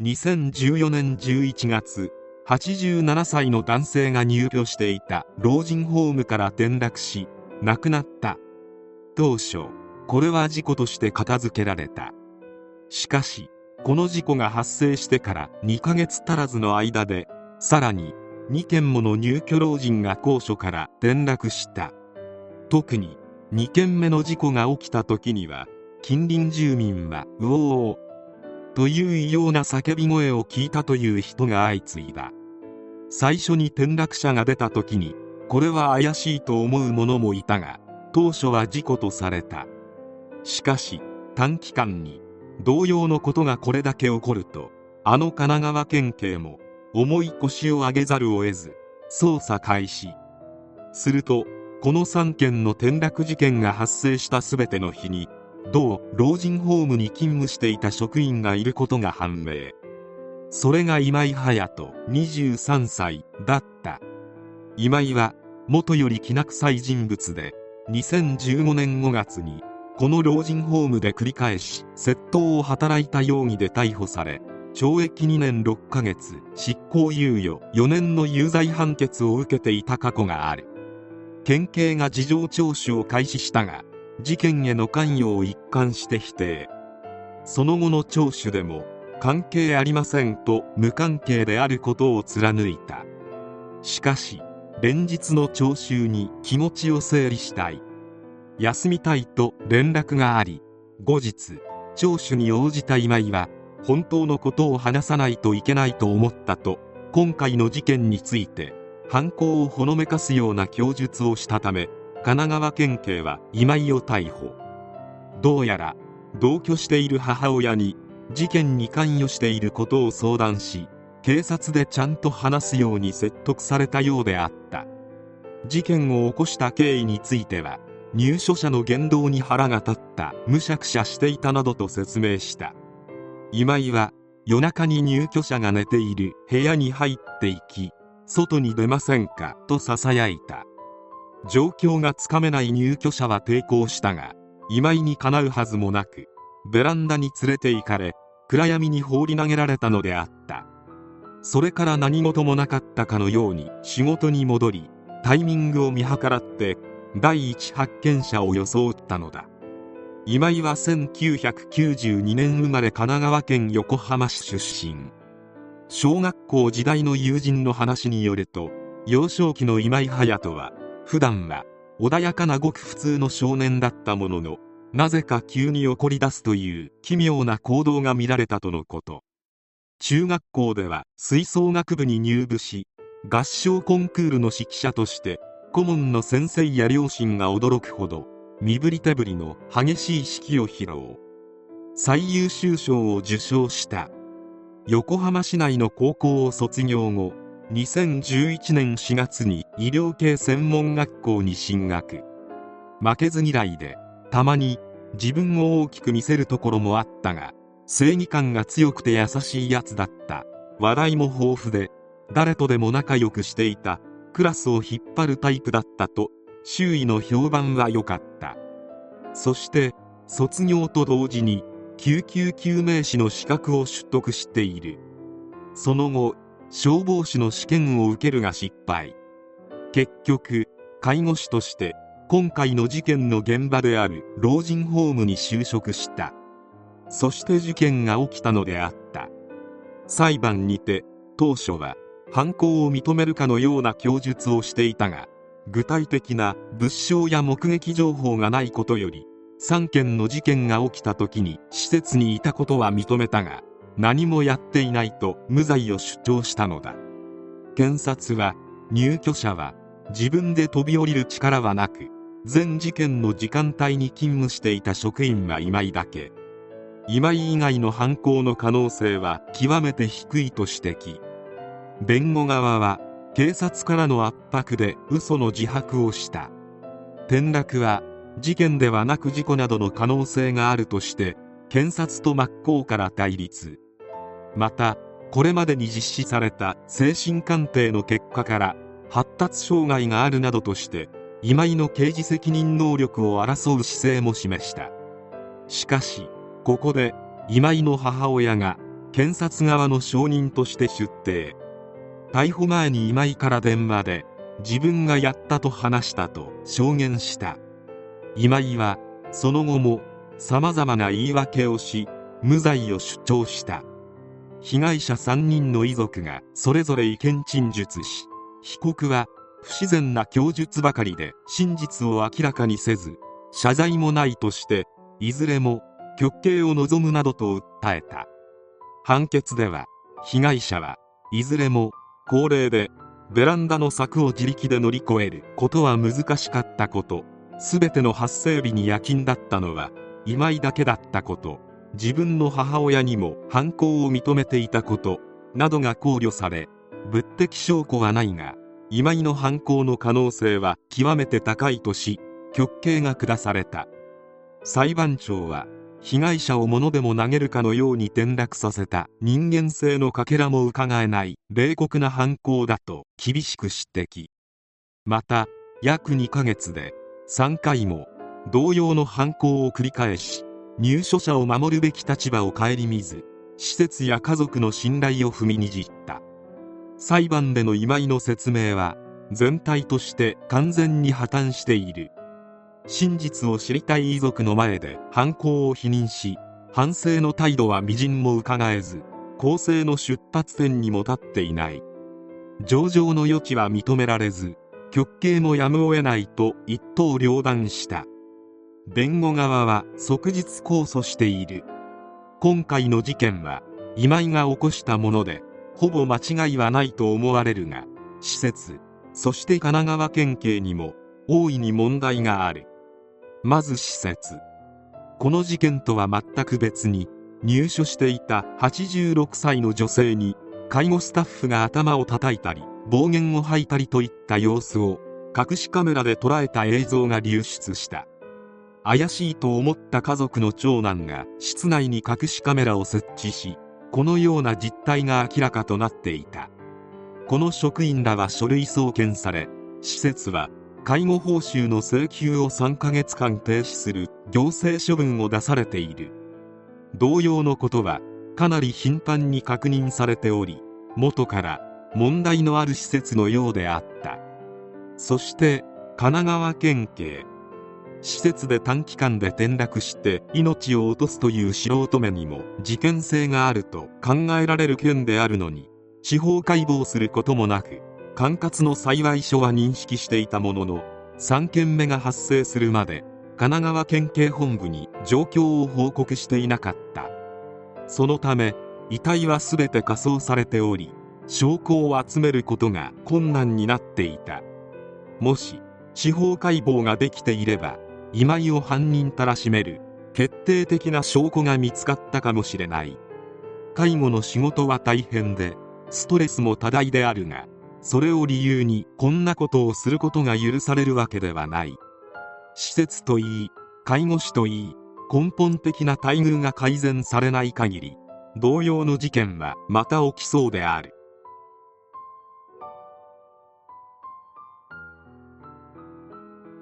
2014年11月87歳の男性が入居していた老人ホームから転落し亡くなった。当初これは事故として片付けられた。しかしこの事故が発生してから2ヶ月足らずの間でさらに2件もの入居老人が高所から転落した。特に2件目の事故が起きた時には近隣住民は「うおー」という異様な叫び声を聞いたという人が相次いだ。最初に転落者が出た時にこれは怪しいと思う者もいたが当初は事故とされた。しかし短期間に同様のことがこれだけ起こるとあの神奈川県警も重い腰を上げざるを得ず捜査開始。するとこの3件の転落事件が発生した全ての日に同老人ホームに勤務していた職員がいることが判明。それが今井隼人23歳だった。今井は元よりきな臭い人物で2015年5月にこの老人ホームで繰り返し窃盗を働いた容疑で逮捕され懲役2年6ヶ月執行猶予4年の有罪判決を受けていた過去がある。県警が事情聴取を開始したが事件への関与を一貫して否定。その後の聴取でも関係ありませんと無関係であることを貫いた。しかし連日の聴衆に気持ちを整理したい。休みたいと連絡があり後日聴取に応じた今井は本当のことを話さないといけないと思ったと今回の事件について犯行をほのめかすような供述をしたため神奈川県警は今井を逮捕。どうやら同居している母親に事件に関与していることを相談し警察でちゃんと話すように説得されたようであった。事件を起こした経緯については入所者の言動に腹が立ったむしゃくしゃしていたなどと説明した。今井は夜中に入居者が寝ている部屋に入っていき外に出ませんかと囁いた。状況がつかめない入居者は抵抗したが今井にかなうはずもなくベランダに連れて行かれ暗闇に放り投げられたのであった。それから何事もなかったかのように仕事に戻りタイミングを見計らって第一発見者を装ったのだ。今井は1992年生まれ神奈川県横浜市出身。小学校時代の友人の話によると幼少期の今井隼人は普段は穏やかなごく普通の少年だったもののなぜか急に怒り出すという奇妙な行動が見られたとのこと。中学校では吹奏楽部に入部し合唱コンクールの指揮者として顧問の先生や両親が驚くほど身振り手振りの激しい指揮を披露。最優秀賞を受賞した。横浜市内の高校を卒業後2011年4月に医療系専門学校に進学。負けず嫌いでたまに自分を大きく見せるところもあったが正義感が強くて優しいやつだった。笑いも豊富で誰とでも仲良くしていた。クラスを引っ張るタイプだったと周囲の評判は良かった。そして卒業と同時に救急救命士の資格を取得している。その後消防士の試験を受けるが失敗。結局介護士として今回の事件の現場である老人ホームに就職した。そして事件が起きたのであった。裁判にて当初は犯行を認めるかのような供述をしていたが具体的な物証や目撃情報がないことより3件の事件が起きた時に施設にいたことは認めたが何もやっていないと無罪を主張したのだ。検察は入居者は自分で飛び降りる力はなく全事件の時間帯に勤務していた職員は今井だけ。今井以外の犯行の可能性は極めて低いと指摘。弁護側は警察からの圧迫で嘘の自白をした。転落は事件ではなく事故などの可能性があるとして検察と真っ向から対立。またこれまでに実施された精神鑑定の結果から発達障害があるなどとして今井の刑事責任能力を争う姿勢も示した。しかしここで今井の母親が検察側の証人として出廷。逮捕前に今井から電話で自分がやったと話したと証言した。今井はその後も様々な言い訳をし無罪を主張した。被害者3人の遺族がそれぞれ意見陳述し被告は不自然な供述ばかりで真実を明らかにせず謝罪もないとしていずれも極刑を望むなどと訴えた判決では被害者はいずれも高齢でベランダの柵を自力で乗り越えることは難しかったこと全ての発生日に夜勤だったのは今井だけだったこと自分の母親にも犯行を認めていたことなどが考慮され物的証拠はないが今井の犯行の可能性は極めて高いとし極刑が下された。裁判長は被害者を物でも投げるかのように転落させた人間性のかけらも伺えない冷酷な犯行だと厳しく指摘。また約2ヶ月で3回も同様の犯行を繰り返し入所者を守るべき立場を顧みず施設や家族の信頼を踏みにじった。裁判での今井の説明は全体として完全に破綻している。真実を知りたい遺族の前で犯行を否認し反省の態度は微塵も伺えず公正の出発点にも立っていない。上場の余地は認められず極刑もやむを得ないと一刀両断した。弁護側は即日控訴している。今回の事件は今井が起こしたものでほぼ間違いはないと思われるが施設そして神奈川県警にも大いに問題がある。まず施設。この事件とは全く別に入所していた86歳の女性に介護スタッフが頭を叩いたり暴言を吐いたりといった様子を隠しカメラで捉えた映像が流出した。怪しいと思った家族の長男が室内に隠しカメラを設置しこのような実態が明らかとなっていた。この職員らは書類送検され施設は介護報酬の請求を3ヶ月間停止する行政処分を出されている。同様のことはかなり頻繁に確認されており元から問題のある施設のようであった。そして神奈川県警施設で短期間で転落して命を落とすという素人目にも事件性があると考えられる件であるのに司法解剖することもなく管轄の幸い書は認識していたものの3件目が発生するまで神奈川県警本部に状況を報告していなかった。そのため遺体は全て火葬されており証拠を集めることが困難になっていた。もし司法解剖ができていれば今井を犯人たらしめる。決定的な証拠が見つかったかもしれない。介護の仕事は大変でストレスも多大であるがそれを理由にこんなことをすることが許されるわけではない。施設といい介護士といい根本的な待遇が改善されない限り同様の事件はまた起きそうである。